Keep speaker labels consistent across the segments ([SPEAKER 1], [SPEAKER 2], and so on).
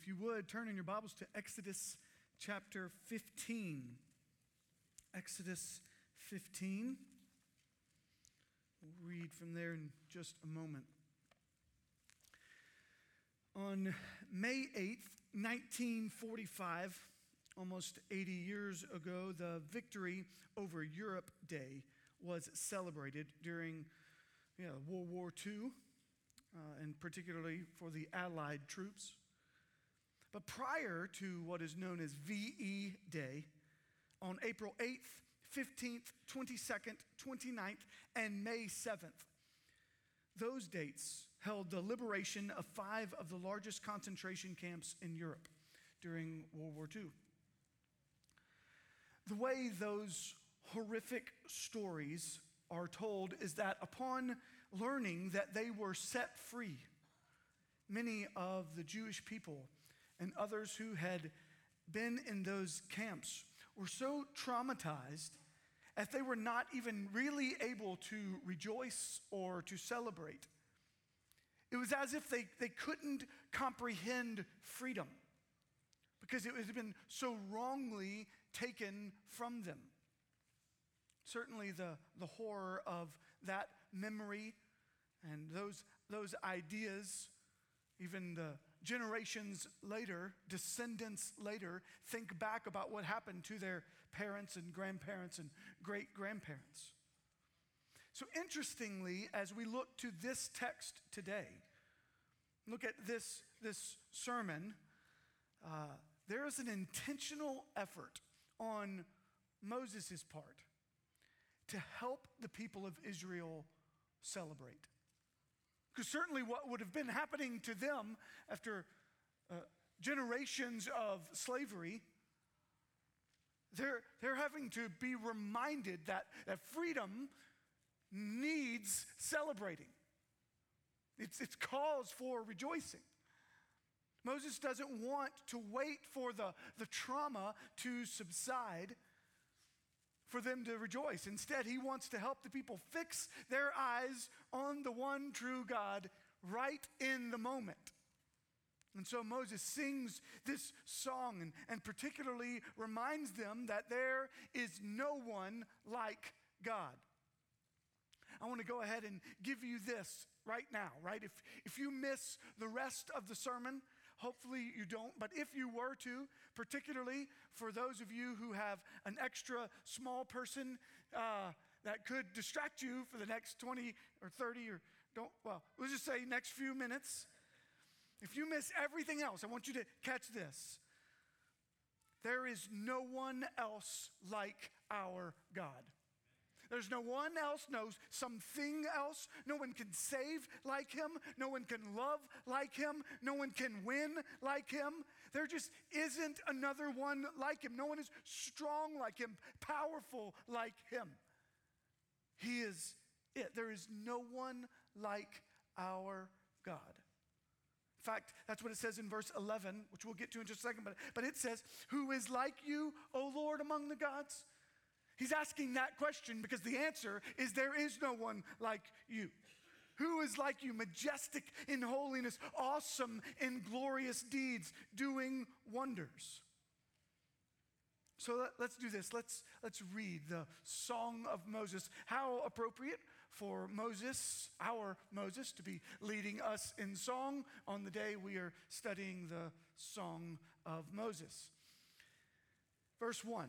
[SPEAKER 1] if you would, turn in your Bibles to Exodus chapter 15. Exodus 15. We'll read from there in just a moment. On May 8th, 1945, almost 80 years ago, the Victory over Europe Day was celebrated during know, World War II, uh, and particularly for the Allied troops. But prior to what is known as VE Day, on April 8th, 15th, 22nd, 29th, and May 7th, those dates held the liberation of five of the largest concentration camps in Europe during World War II. The way those horrific stories are told is that upon learning that they were set free, many of the Jewish people and others who had been in those camps were so traumatized that they were not even really able to rejoice or to celebrate. It was as if they, they couldn't comprehend freedom because it had been so wrongly taken from them. Certainly, the, the horror of that memory and those, those ideas, even the generations later, descendants later, think back about what happened to their parents and grandparents and great grandparents. So, interestingly, as we look to this text today, look at this, this sermon, uh, there is an intentional effort on Moses' part to help the people of Israel celebrate. Because certainly what would have been happening to them after uh, generations of slavery, they're, they're having to be reminded that, that freedom needs celebrating. It's, it's cause for rejoicing. Moses doesn't want to wait for the, the trauma to subside for them to rejoice. Instead, he wants to help the people fix their eyes on the one true God right in the moment. And so Moses sings this song and, and particularly reminds them that there is no one like God. I want to go ahead and give you this right now, right? If, if you miss the rest of the sermon, Hopefully you don't, but if you were to, particularly for those of you who have an extra small person uh, that could distract you for the next 20 or 30 or don't, well, let's just say next few minutes. If you miss everything else, I want you to catch this. There is no one else like our God. There's no one else knows something else. No one can save like him. No one can love like him. No one can win like him. There just isn't another one like him. No one is strong like him, powerful like him. He is it. There is no one like our God. In fact, that's what it says in verse 11, which we'll get to in just a second. But, but it says, Who is like you, O Lord, among the gods? He's asking that question because the answer is there is no one like you. Who is like you, majestic in holiness, awesome in glorious deeds, doing wonders? So let, us do this. Let's, let's read the Song of Moses. How appropriate for Moses, our Moses, to be leading us in song on the day we are studying the Song of Moses. Verse 1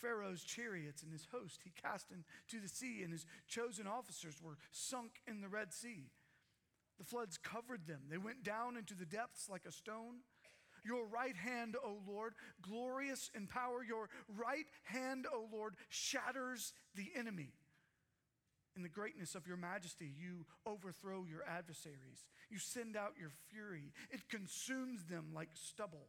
[SPEAKER 1] Pharaoh's chariots and his host he cast into the sea, and his chosen officers were sunk in the Red Sea. The floods covered them, they went down into the depths like a stone. Your right hand, O Lord, glorious in power, your right hand, O Lord, shatters the enemy. In the greatness of your majesty, you overthrow your adversaries. You send out your fury, it consumes them like stubble.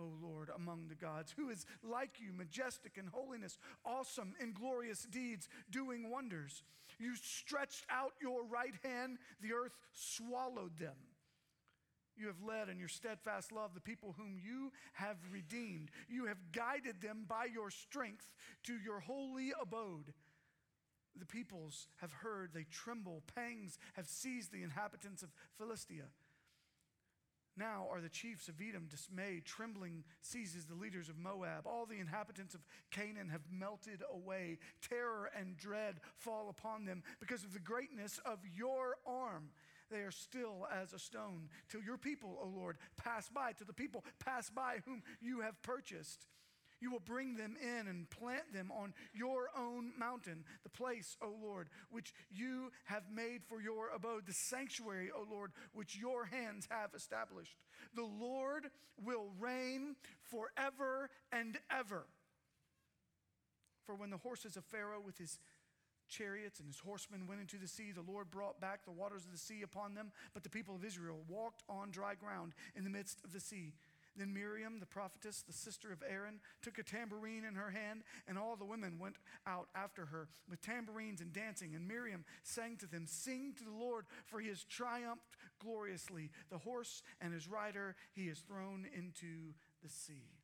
[SPEAKER 1] O Lord, among the gods? Who is like you, majestic in holiness, awesome in glorious deeds, doing wonders? You stretched out your right hand, the earth swallowed them. You have led in your steadfast love the people whom you have redeemed. You have guided them by your strength to your holy abode. The peoples have heard, they tremble. Pangs have seized the inhabitants of Philistia. Now are the chiefs of Edom dismayed. Trembling seizes the leaders of Moab. All the inhabitants of Canaan have melted away. Terror and dread fall upon them because of the greatness of your arm. They are still as a stone till your people, O Lord, pass by, till the people pass by whom you have purchased. You will bring them in and plant them on your own mountain, the place, O Lord, which you have made for your abode, the sanctuary, O Lord, which your hands have established. The Lord will reign forever and ever. For when the horses of Pharaoh with his chariots and his horsemen went into the sea. The Lord brought back the waters of the sea upon them, but the people of Israel walked on dry ground in the midst of the sea. Then Miriam, the prophetess, the sister of Aaron, took a tambourine in her hand, and all the women went out after her with tambourines and dancing. And Miriam sang to them, Sing to the Lord, for he has triumphed gloriously. The horse and his rider he has thrown into the sea.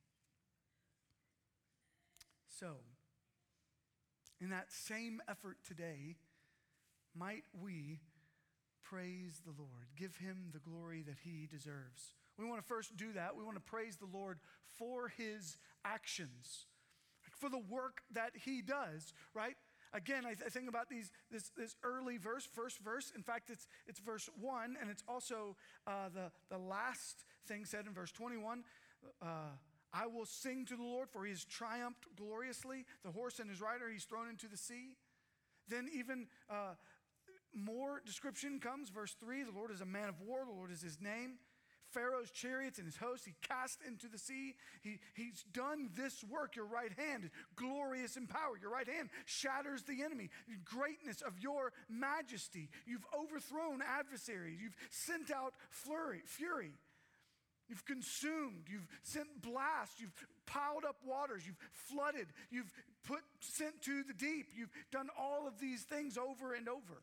[SPEAKER 1] So, in that same effort today, might we praise the Lord, give him the glory that he deserves. We want to first do that. We want to praise the Lord for his actions, for the work that he does, right? Again, I, th- I think about these, this, this early verse, first verse. In fact, it's, it's verse 1, and it's also uh, the, the last thing said in verse 21. Uh, I will sing to the Lord, for he has triumphed gloriously. The horse and his rider he's thrown into the sea. Then, even uh, more description comes. Verse 3 The Lord is a man of war, the Lord is his name. Pharaoh's chariots and his hosts he cast into the sea. He, he's done this work. Your right hand glorious in power. Your right hand shatters the enemy. The greatness of your majesty. You've overthrown adversaries. You've sent out flurry, fury. You've consumed, you've sent blasts, you've piled up waters, you've flooded, you've put sent to the deep. You've done all of these things over and over.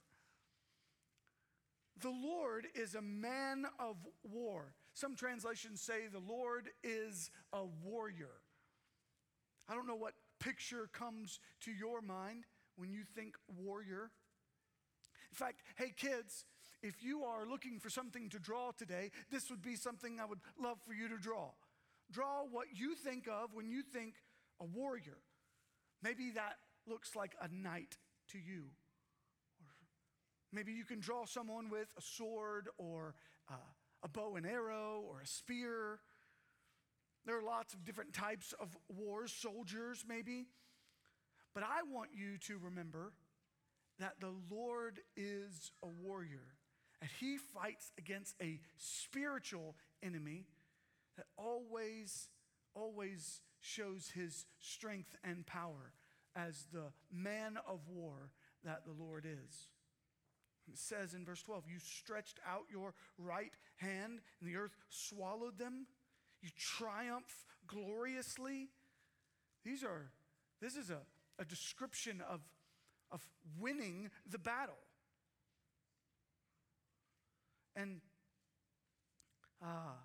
[SPEAKER 1] The Lord is a man of war. Some translations say the Lord is a warrior. I don't know what picture comes to your mind when you think warrior. In fact, hey kids, if you are looking for something to draw today, this would be something I would love for you to draw. Draw what you think of when you think a warrior. Maybe that looks like a knight to you. Maybe you can draw someone with a sword or uh, a bow and arrow or a spear. There are lots of different types of wars, soldiers maybe. But I want you to remember that the Lord is a warrior. And he fights against a spiritual enemy that always, always shows his strength and power as the man of war that the Lord is. It says in verse 12, You stretched out your right hand, and the earth swallowed them. You triumph gloriously. These are, this is a, a description of, of winning the battle. And uh,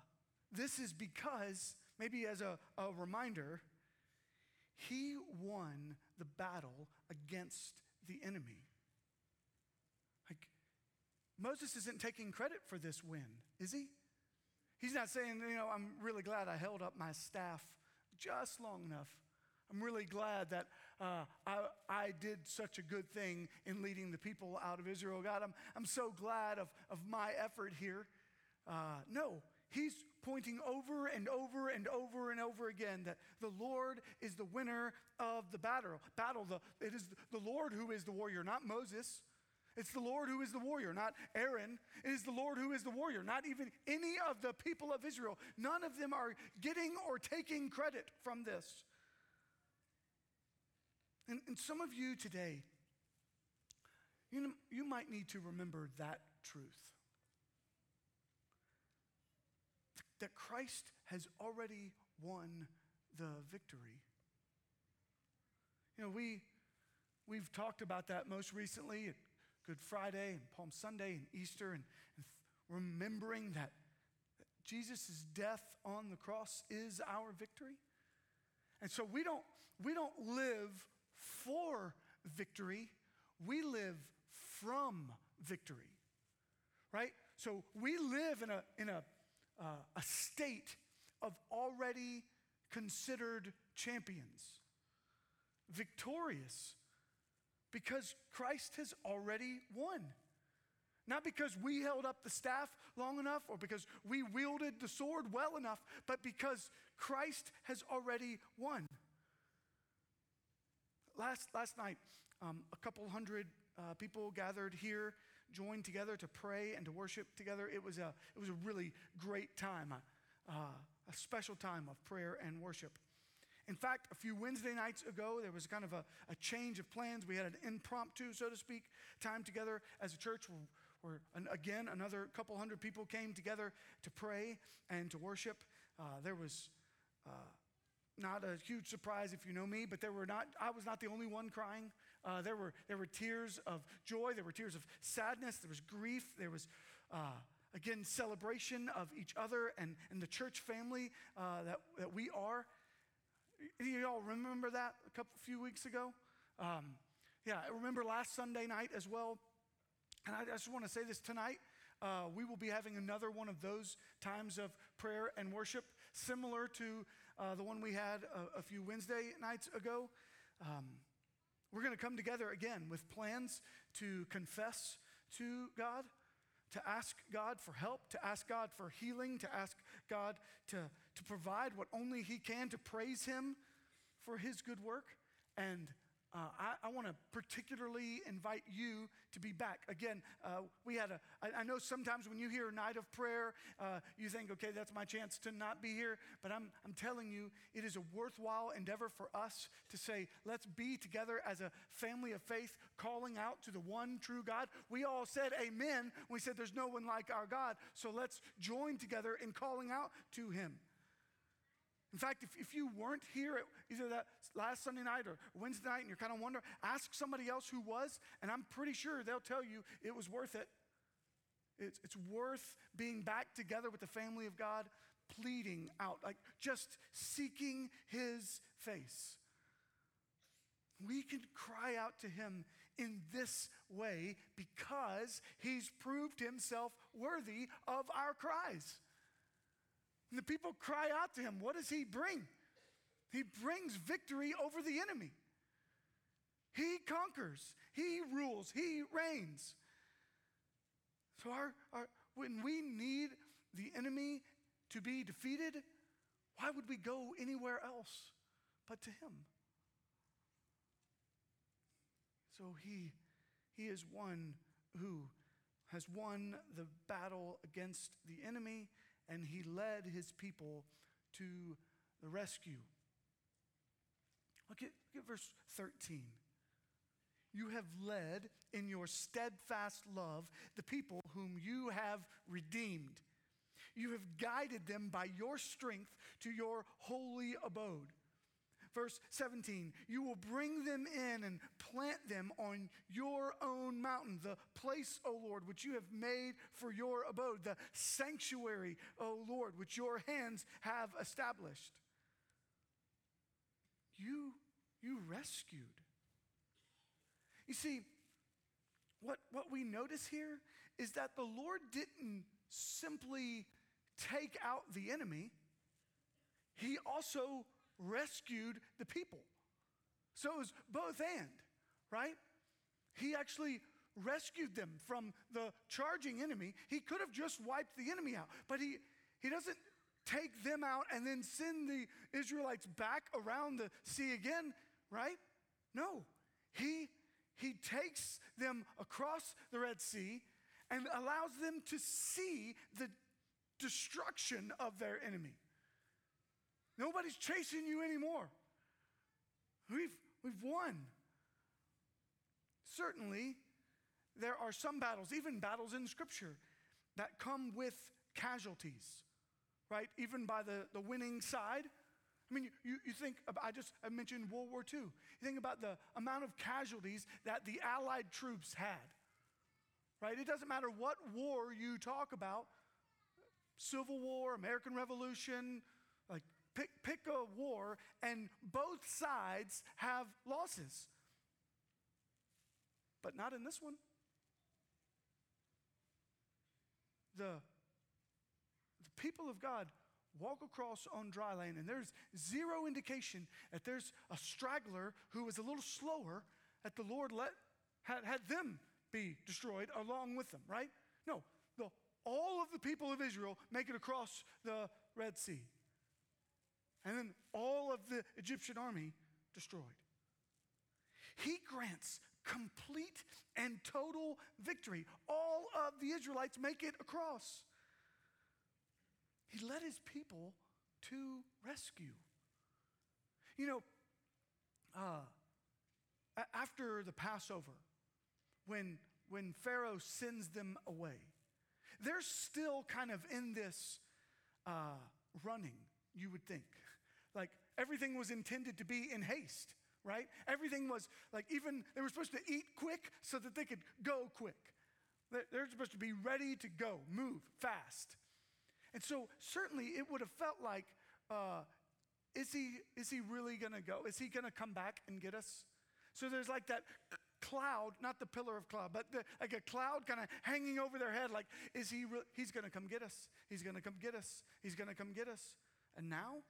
[SPEAKER 1] this is because, maybe as a, a reminder, he won the battle against the enemy. Moses isn't taking credit for this win, is he? He's not saying, you know, I'm really glad I held up my staff just long enough. I'm really glad that uh, I, I did such a good thing in leading the people out of Israel. God, I'm, I'm so glad of, of my effort here. Uh, no, he's pointing over and over and over and over again that the Lord is the winner of the battle. Battle. The, it is the Lord who is the warrior, not Moses. It's the Lord who is the warrior, not Aaron. It is the Lord who is the warrior, not even any of the people of Israel. None of them are getting or taking credit from this. And, and some of you today, you, you might need to remember that truth that Christ has already won the victory. You know, we, we've talked about that most recently Good Friday and Palm Sunday and Easter, and, and remembering that, that Jesus' death on the cross is our victory. And so we don't, we don't live for victory, we live from victory, right? So we live in a, in a, uh, a state of already considered champions, victorious, because Christ has already won. Not because we held up the staff long enough or because we wielded the sword well enough, but because Christ has already won. Last, last night, um, a couple hundred uh, people gathered here, joined together to pray and to worship together. It was a, it was a really great time, uh, a special time of prayer and worship. In fact, a few Wednesday nights ago, there was kind of a, a change of plans. We had an impromptu, so to speak, time together as a church where, where an, again, another couple hundred people came together to pray and to worship. Uh, there was uh, not a huge surprise if you know me, but there were not, I was not the only one crying. Uh, there, were, there were tears of joy, there were tears of sadness, there was grief, there was, uh, again, celebration of each other and, and the church family uh, that, that we are. You all remember that a couple few weeks ago? Um, yeah, I remember last Sunday night as well. And I just want to say this tonight. Uh, we will be having another one of those times of prayer and worship, similar to uh, the one we had a, a, few Wednesday nights ago. Um, we're going to come together again with plans to confess to God, to ask God for help, to ask God for healing, to ask God to, to provide what only He can, to praise Him for His good work, and uh, I, I want to particularly invite you to be back. Again, uh, we had a, I, I know sometimes when you hear a night of prayer, uh, you think, okay, that's my chance to not be here. But I'm, I'm telling you, it is a worthwhile endeavor for us to say, let's be together as a family of faith, calling out to the one true God. We all said amen. We said there's no one like our God. So let's join together in calling out to him. In fact, if, if you weren't here either that last Sunday night or Wednesday night and you're kind of wondering, ask somebody else who was, and I'm pretty sure they'll tell you it was worth it. It's, it's worth being back together with the family of God, pleading out, like just seeking His face. We can cry out to Him in this way because He's proved Himself worthy of our cries. And the people cry out to him. What does he bring? He brings victory over the enemy. He conquers, he rules, he reigns. So, our, our, when we need the enemy to be defeated, why would we go anywhere else but to him? So, he, he is one who has won the battle against the enemy and he led his people to the rescue. Look at, look at verse 13. You have led in your steadfast love the people whom you have redeemed. You have guided them by your strength to your holy abode. Verse 17, you will bring them in and plant them on your own mountain, the place, O Lord, which you have made for your abode, the sanctuary, O Lord, which your hands have established. You, you rescued. You see, what, what we notice here is that the Lord didn't simply take out the enemy, He also rescued the people. So it was both and, right? He actually rescued them from the charging enemy, he could have just wiped the enemy out. But he, he doesn't take them out and then send the Israelites back around the sea again, right? No. He, he takes them across the Red Sea and allows them to see the destruction of their enemy. Nobody's chasing you anymore. We've, we've won. Certainly, there are some battles, even battles in Scripture, that come with casualties, right? Even by the, the winning side. I mean, you, you think, I just I mentioned World War II. You think about the amount of casualties that the Allied troops had, right? It doesn't matter what war you talk about Civil War, American Revolution, pick, pick a war, and both sides have losses. But not in this one. The, the people of God walk across on dry land, and there's zero indication that there's a straggler who was a little slower that the Lord let had, had them be destroyed along with them, right? No, all of the people of Israel make it across the Red Sea. And then all of the Egyptian army destroyed. He grants complete and total victory. All of the Israelites make it across. He led his people to rescue. You know, uh, after the Passover, when, when Pharaoh sends them away, they're still kind of in this uh, running, you would think. Everything was intended to be in haste, right? Everything was like, even they were supposed to eat quick so that they could go quick. They're supposed to be ready to go, move fast. And so, certainly, it would have felt like, uh, is, he, is he really going to go? Is he going to come back and get us? So, there's like that cloud, not the pillar of cloud, but the, like a cloud kind of hanging over their head, like, is he, re- he's going to come get us. He's going to come get us. He's going to come get us. And now,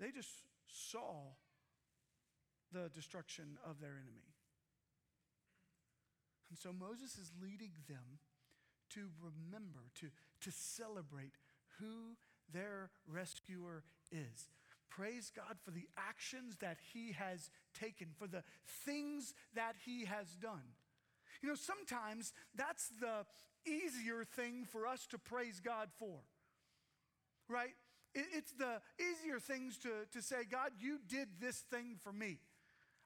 [SPEAKER 1] they just saw the destruction of their enemy. And so Moses is leading them to remember, to, to celebrate who their rescuer is. Praise God for the actions that he has taken, for the things that he has done. You know, sometimes that's the easier thing for us to praise God for, right? It's the easier things to, to say, God, you did this thing for me.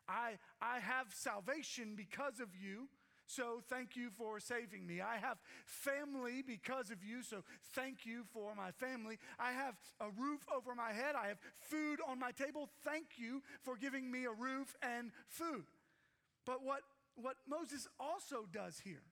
[SPEAKER 1] I, I have salvation because of you. So thank you for saving me. I have family because of you. So thank you for my family. I have a roof over my head. I have food on my table. Thank you for giving me a roof and food. But what, what Moses also does here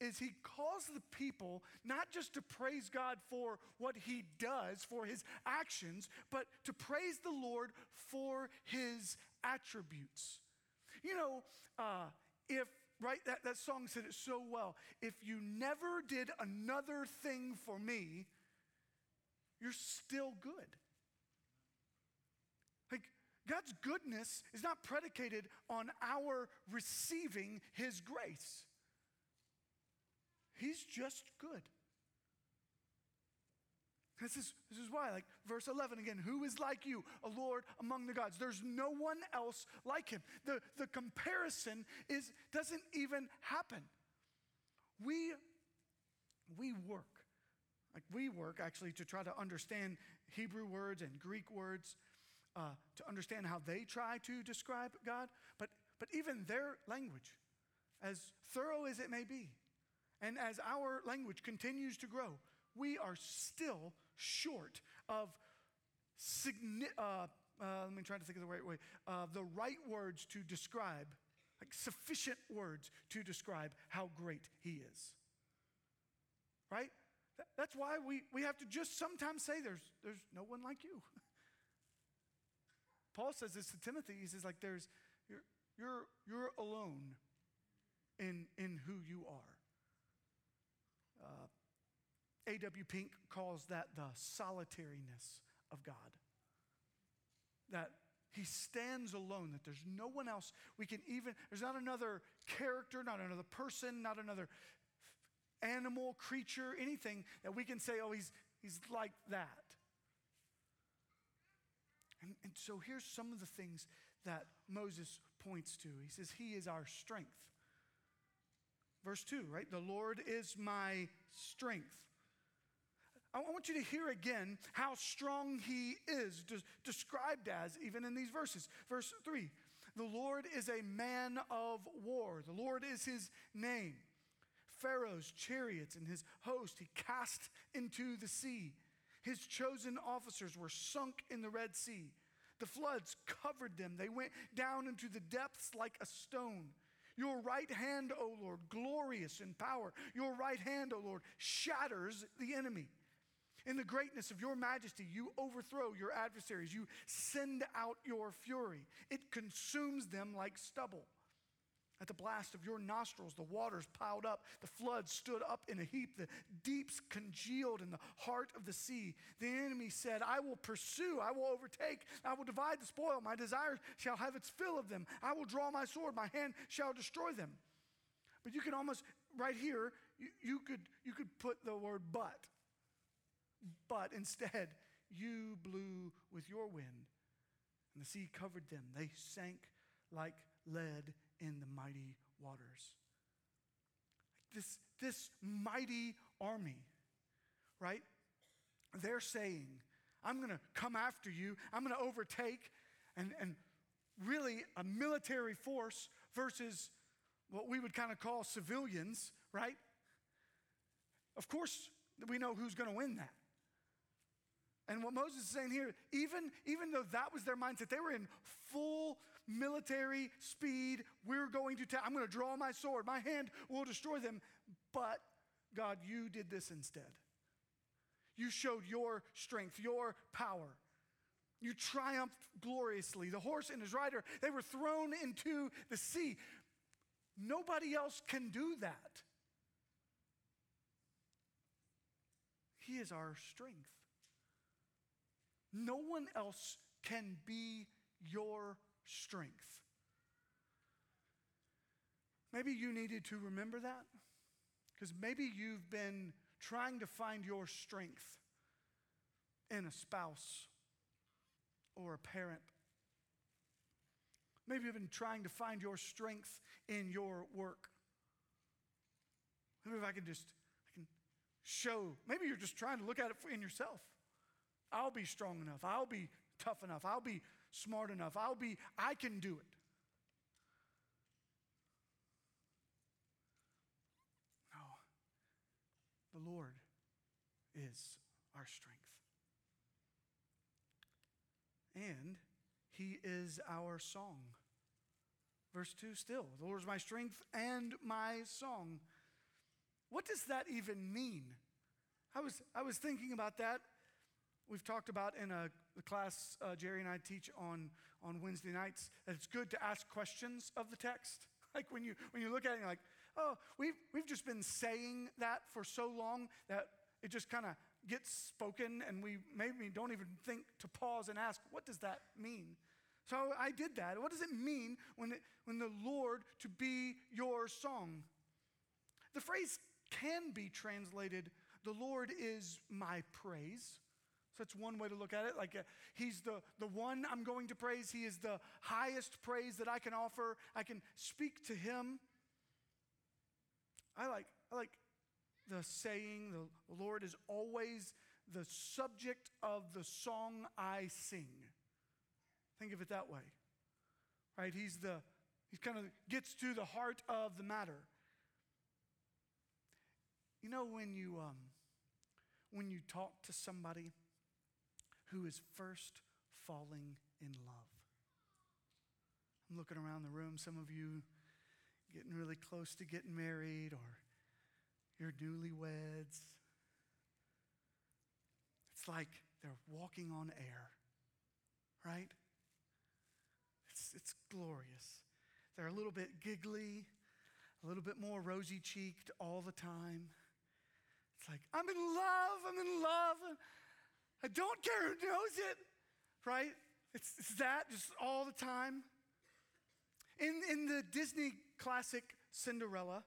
[SPEAKER 1] is he calls the people not just to praise God for what he does, for his actions, but to praise the Lord for his attributes. You know, uh, if right? That, that song said it so well. If you never did another thing for me, you're still good. Like, God's goodness is not predicated on our receiving His grace, He's just good. This is, this is why, like verse 11 again, who is like you, a Lord among the gods? There's no one else like him. The, the comparison is, doesn't even happen. We, we work, like we work actually to try to understand Hebrew words and Greek words, uh, to understand how they try to describe God. But, but even their language, as thorough as it may be, and as our language continues to grow, we are still short of uh, uh, let me try to think of the right way, uh, the right words to describe, like sufficient words to describe how great He is. Right? That's why we, we have to just sometimes say there's, there's no one like you. Paul says this to Timothy. He says, like, there's, you're, you're, you're alone in, in who you are. A.W. Pink calls that the solitariness of God. That he stands alone, that there's no one else we can even, there's not another character, not another person, not another animal, creature, anything that we can say, oh, he's, he's like that. And, and so here's some of the things that Moses points to. He says, He is our strength. Verse 2, right? The Lord is my strength. I want you to hear again how strong he is, described as even in these verses. Verse 3 The Lord is a man of war, the Lord is his name. Pharaoh's chariots and his host he cast into the sea. His chosen officers were sunk in the Red Sea. The floods covered them. They went down into the depths like a stone. Your right hand, O Lord, glorious in power. Your right hand, O Lord, shatters the enemy. In the greatness of your majesty, you overthrow your adversaries. You send out your fury. It consumes them like stubble. At the blast of your nostrils, the waters piled up, the floods stood up in a heap, the deeps congealed in the heart of the sea. The enemy said, I will pursue, I will overtake, I will divide the spoil. My desire shall have its fill of them. I will draw my sword, my hand shall destroy them. But you can almost, right here, you, you could, you could put the word but. But instead, you blew with your wind, and the sea covered them. They sank like lead in the mighty waters. This, this mighty army, right? They're saying, I'm going to come after you, I'm going to overtake, and, and really a military force versus what we would kind of call civilians, right? Of course, we know who's going to win that. And what Moses is saying here, even, even though that was their mindset, they were in full military speed. We're going to, ta- I'm going to draw my sword. My hand will destroy them. But God, you did this instead. You showed your strength, your power. You triumphed gloriously. The horse and his rider, they were thrown into the sea. Nobody else can do that. He is our strength. No one else can be your strength. Maybe you needed to remember that because maybe you've been trying to find your strength in a spouse or a parent. Maybe you've been trying to find your strength in your work. Maybe if I can just I can show, maybe you're just trying to look at it in yourself. I'll be strong enough. I'll be tough enough. I'll be smart enough. I'll be, I can do it. No. The Lord is our strength. And He is our song. Verse 2 still, the Lord is my strength and my song. What does that even mean? I was, I was thinking about that we've talked about in a, class uh, Jerry and I teach on, on Wednesday nights that it's good to ask questions of the text. Like when you, when you look at it, you're like, oh, we've, we've just been saying that for so long that it just kind of gets spoken and we maybe don't even think to pause and ask, what does that mean? So I did that. What does it mean when, it, when the Lord to be your song? The phrase can be translated, the Lord is my praise. So that's one way to look at it. Like uh, he's the, the one I'm going to praise. He is the highest praise that I can offer. I can speak to him. I like, I like the saying, the Lord is always the subject of the song I sing. Think of it that way. Right? He's the, he kind of gets to the heart of the matter. You know, when you, um, when you talk to somebody, who is first falling in love. I'm looking around the room, some of you getting really close to getting married or you're newlyweds. It's like they're walking on air, right? It's, it's glorious. They're a little bit giggly, a little bit more rosy cheeked all the time. It's like, I'm in love, I'm in love. I don't care who knows it, right? It's, it's that just all the time. In, in the Disney classic Cinderella,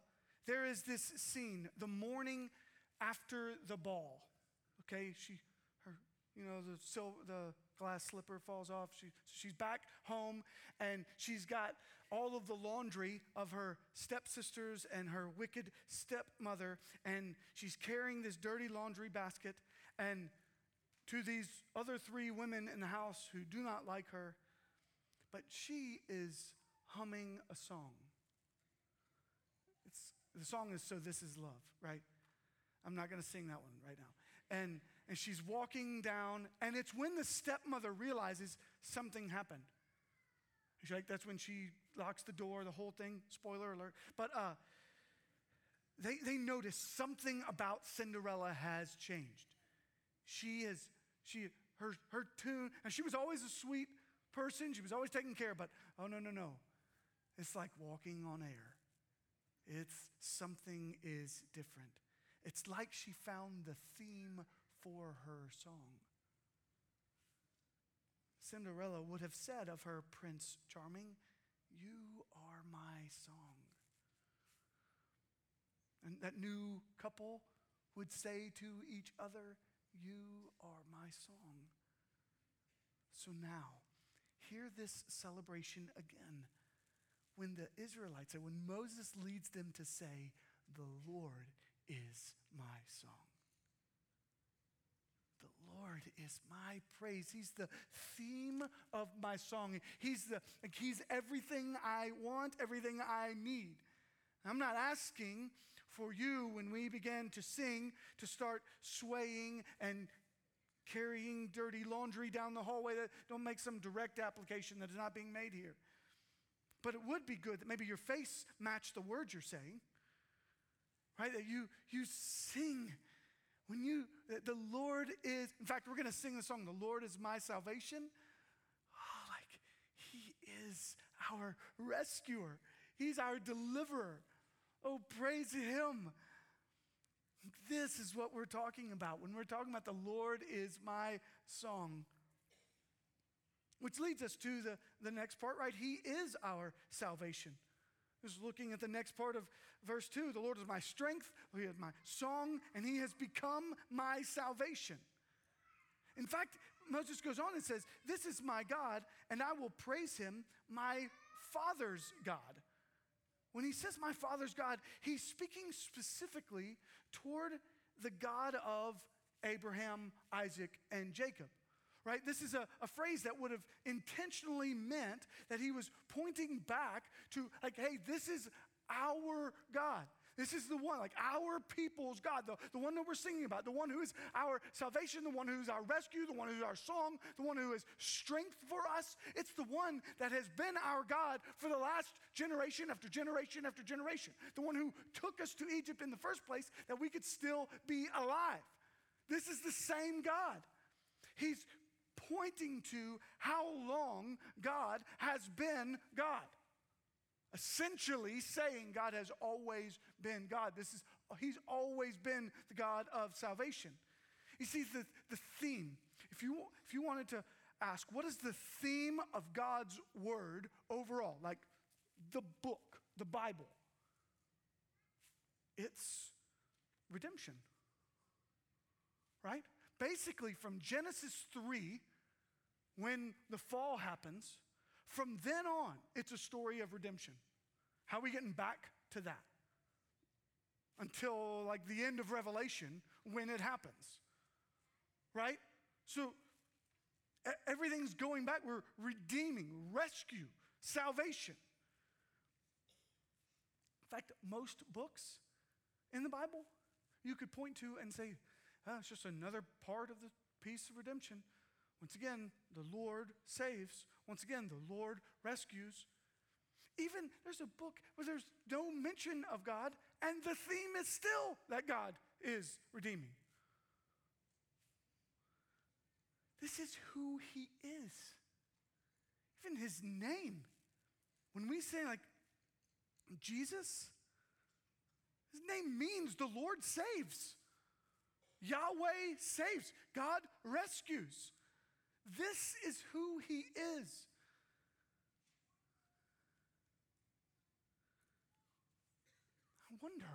[SPEAKER 1] there is this scene, the morning after the ball. Okay, she, her, you know, the, sil- the glass slipper falls off. She, she's back home and she's got all of the laundry of her stepsisters and her wicked stepmother, and she's carrying this dirty laundry basket. And to these other three women in the house who do not like her, but she is humming a song. It's, the song is So This Is Love, right? I'm not going to sing that one right now. And, and she's walking down, and it's when the stepmother realizes something happened. She's like, that's when she locks the door, the whole thing, spoiler alert. But uh, they, they notice something about Cinderella has changed. She is, she, her, her tune, and she was always a sweet person. She was always taken care of, but oh, no, no, no. It's like walking on air. It's something is different. It's like she found the theme for her song. Cinderella would have said of her Prince Charming, You are my song. And that new couple would say to each other, You are my song. So now, hear this celebration again. When the Israelites, when Moses leads them to say, The Lord is my song. The Lord is my praise. He's the theme of my song. He's, the, like, he's everything I want, everything I need. I'm not asking for you when we begin to sing to start swaying and carrying dirty laundry down the hallway. That don't make some direct application that is not being made here. But it would be good that maybe your face matched the words you're saying, right? That you you sing when you, the Lord is, in fact, we're going to sing the song, The Lord is My Salvation. Oh, like, He is our rescuer, He's our deliverer. Oh, praise Him. This is what we're talking about when we're talking about the Lord is my song. Which leads us to the, the next part, right? He is our salvation. Just looking at the next part of verse 2 the Lord is my strength, He is my song, and He has become my salvation. In fact, Moses goes on and says, This is my God, and I will praise Him, my Father's God. When he says my Father's God, he's speaking specifically toward the God of Abraham, Isaac, and Jacob right? This is a, a phrase that would have intentionally meant that he was pointing back to, like, hey, this is our God. This is the one, like our people's God, the, the one that we're singing about, the one who is our salvation, the one who's our rescue, the one who's our song, the one who is strength for us. It's the one that has been our God for the last generation after generation after generation. The one who took us to Egypt in the first place that we could still be alive. This is the same God. He's pointing to how long God has been God. Essentially saying God has always been God. This is, he's always been the God of salvation. You see, the, the theme, if you, if you wanted to ask, what is the theme of God's word overall? Like the book, the Bible. It's redemption. Right? Basically, from Genesis 3 when the fall happens, from then on, it's a story of redemption. How are we getting back to that? Until like the end of Revelation when it happens. Right? So everything's going back. We're redeeming, rescue, salvation. In fact, most books in the Bible you could point to and say, oh, it's just another part of the piece of redemption. Once again, the Lord saves. Once again, the Lord rescues. Even there's a book where there's no mention of God, and the theme is still that God is redeeming. This is who He is. Even His name. When we say, like, Jesus, His name means the Lord saves. Yahweh saves. God rescues. This is who he is. I wonder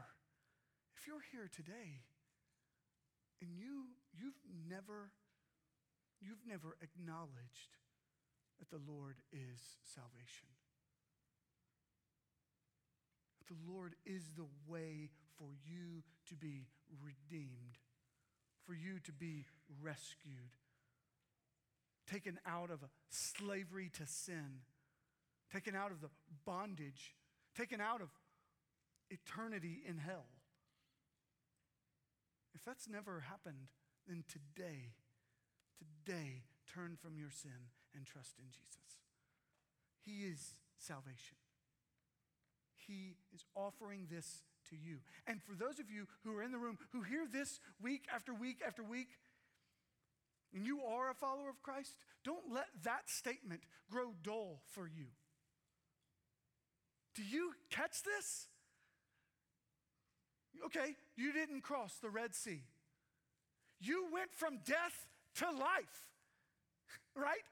[SPEAKER 1] if you're here today and you you've never you've never acknowledged that the Lord is salvation. That the Lord is the way for you to be redeemed, for you to be rescued, taken out of slavery to sin, taken out of the bondage, taken out of eternity in hell. If that's never happened, then today, today, turn from your sin and trust in Jesus. He is salvation. He is offering this to you. And for those of you who are in the room who hear this week after week after week, and you are a follower of Christ, don't let that statement grow dull for you. Do you catch this? Okay, you didn't cross the Red Sea. You went from death to life, right?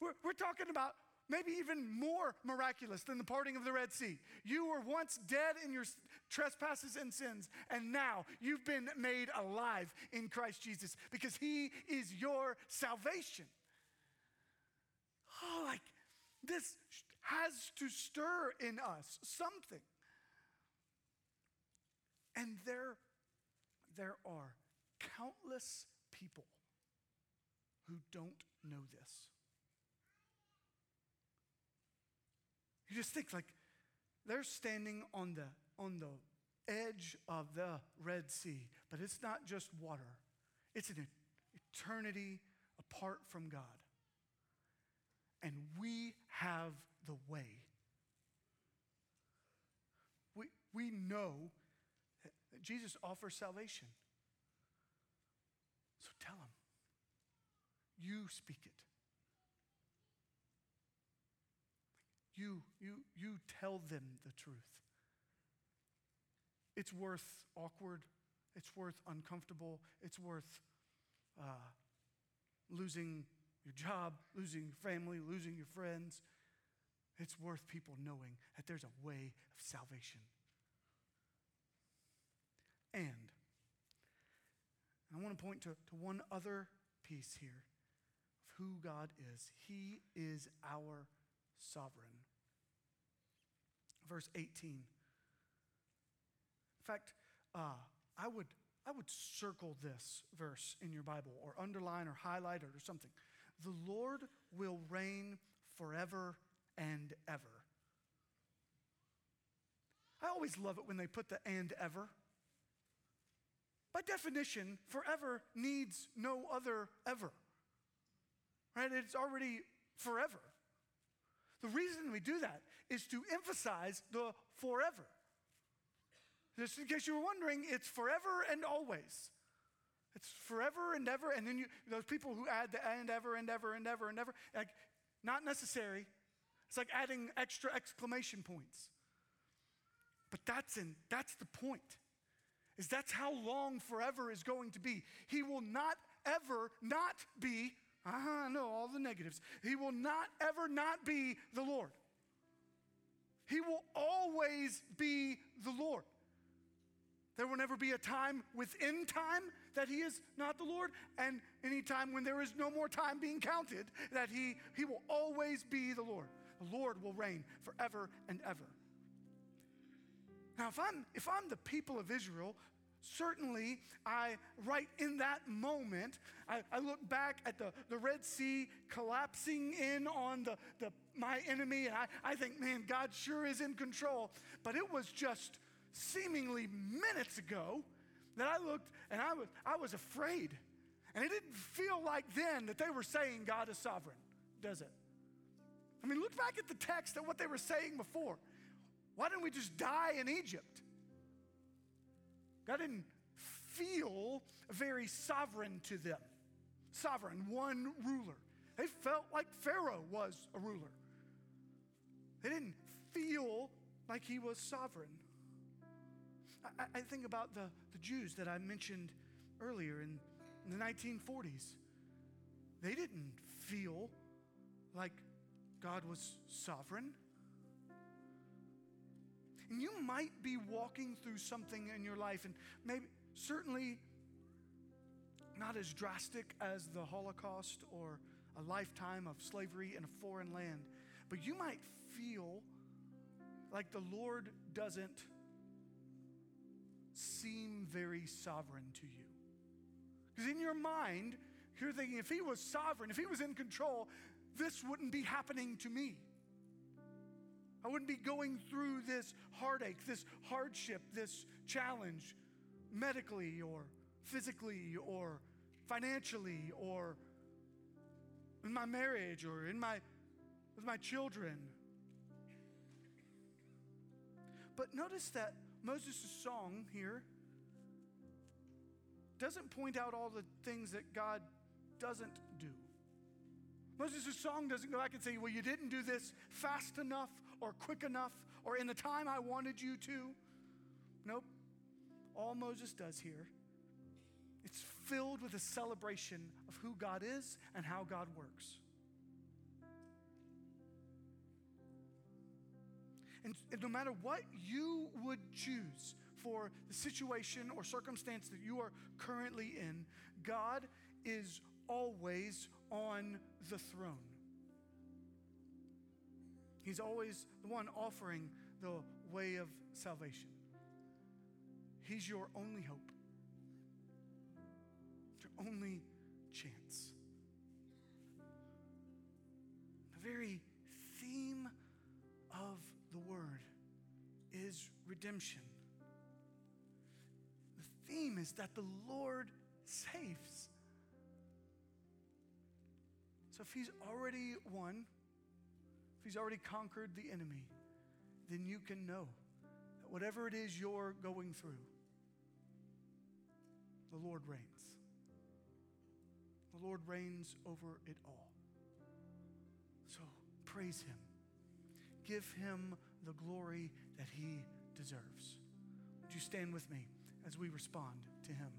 [SPEAKER 1] We're, we're talking about maybe even more miraculous than the parting of the Red Sea. You were once dead in your trespasses and sins, and now you've been made alive in Christ Jesus because He is your salvation. Oh, like this has to stir in us something. And there, there are countless people who don't know this. You just think like they're standing on the on the edge of the Red Sea, but it's not just water. It's an eternity apart from God. And we have the way. We, we know that Jesus offers salvation. So tell him. You speak it. You, you, you tell them the truth. It's worth awkward. It's worth uncomfortable. It's worth uh, losing your job, losing your family, losing your friends. It's worth people knowing that there's a way of salvation. And I want to point to, to one other piece here of who God is. He is our sovereign. Verse 18. In fact, uh, I, would, I would circle this verse in your Bible or underline or highlight it or something. The Lord will reign forever and ever. I always love it when they put the and ever. By definition, forever needs no other ever. Right? It's already forever. The reason we do that is to emphasize the forever. Just in case you were wondering, it's forever and always. It's forever and ever. And then you, those people who add the and ever and ever and ever and ever, like, not necessary. It's like adding extra exclamation points. But that's in that's the point. Is that's how long forever is going to be. He will not ever not be, uh-huh, I know all the negatives. He will not ever not be the Lord. He will always be the Lord. There will never be a time within time that he is not the Lord, and any time when there is no more time being counted, that he, he will always be the Lord. The Lord will reign forever and ever. Now, if I'm, if I'm the people of Israel, certainly I, right in that moment, I, I, look back at the, the Red Sea collapsing in on the, the, my enemy, and I, I think, man, God sure is in control. But it was just seemingly minutes ago that I looked and I was, I was afraid. And it didn't feel like then that they were saying God is sovereign, does it? I mean, look back at the text at what they were saying before. Why didn't we just die in Egypt? God didn't feel very sovereign to them. Sovereign, one ruler. They felt like Pharaoh was a ruler. They didn't feel like he was sovereign. I, I think about the, the Jews that I mentioned earlier in, in the 1940s. They didn't feel like God was sovereign. And you might be walking through something in your life, and maybe, certainly, not as drastic as the Holocaust or a lifetime of slavery in a foreign land, but you might feel like the Lord doesn't seem very sovereign to you. Because in your mind, you're thinking if he was sovereign, if he was in control, this wouldn't be happening to me. I wouldn't be going through this heartache, this hardship, this challenge medically or physically or financially or in my marriage or in my with my children. But notice that Moses' song here doesn't point out all the things that God doesn't do. Moses' song doesn't go back and say, Well, you didn't do this fast enough or quick enough or in the time I wanted you to. Nope. All Moses does here, it's filled with a celebration of who God is and how God works. And, no matter what you would choose for the situation or circumstance that you are currently in, God is always on the throne. He's always the one offering the way of salvation. He's your only hope, your only chance. The very theme of the word is redemption. The theme is that the Lord saves. So if he's already won, if he's already conquered the enemy, then you can know that whatever it is you're going through, the Lord reigns. The Lord reigns over it all. So praise him. Give him the glory that he deserves. Would you stand with me as we respond to him?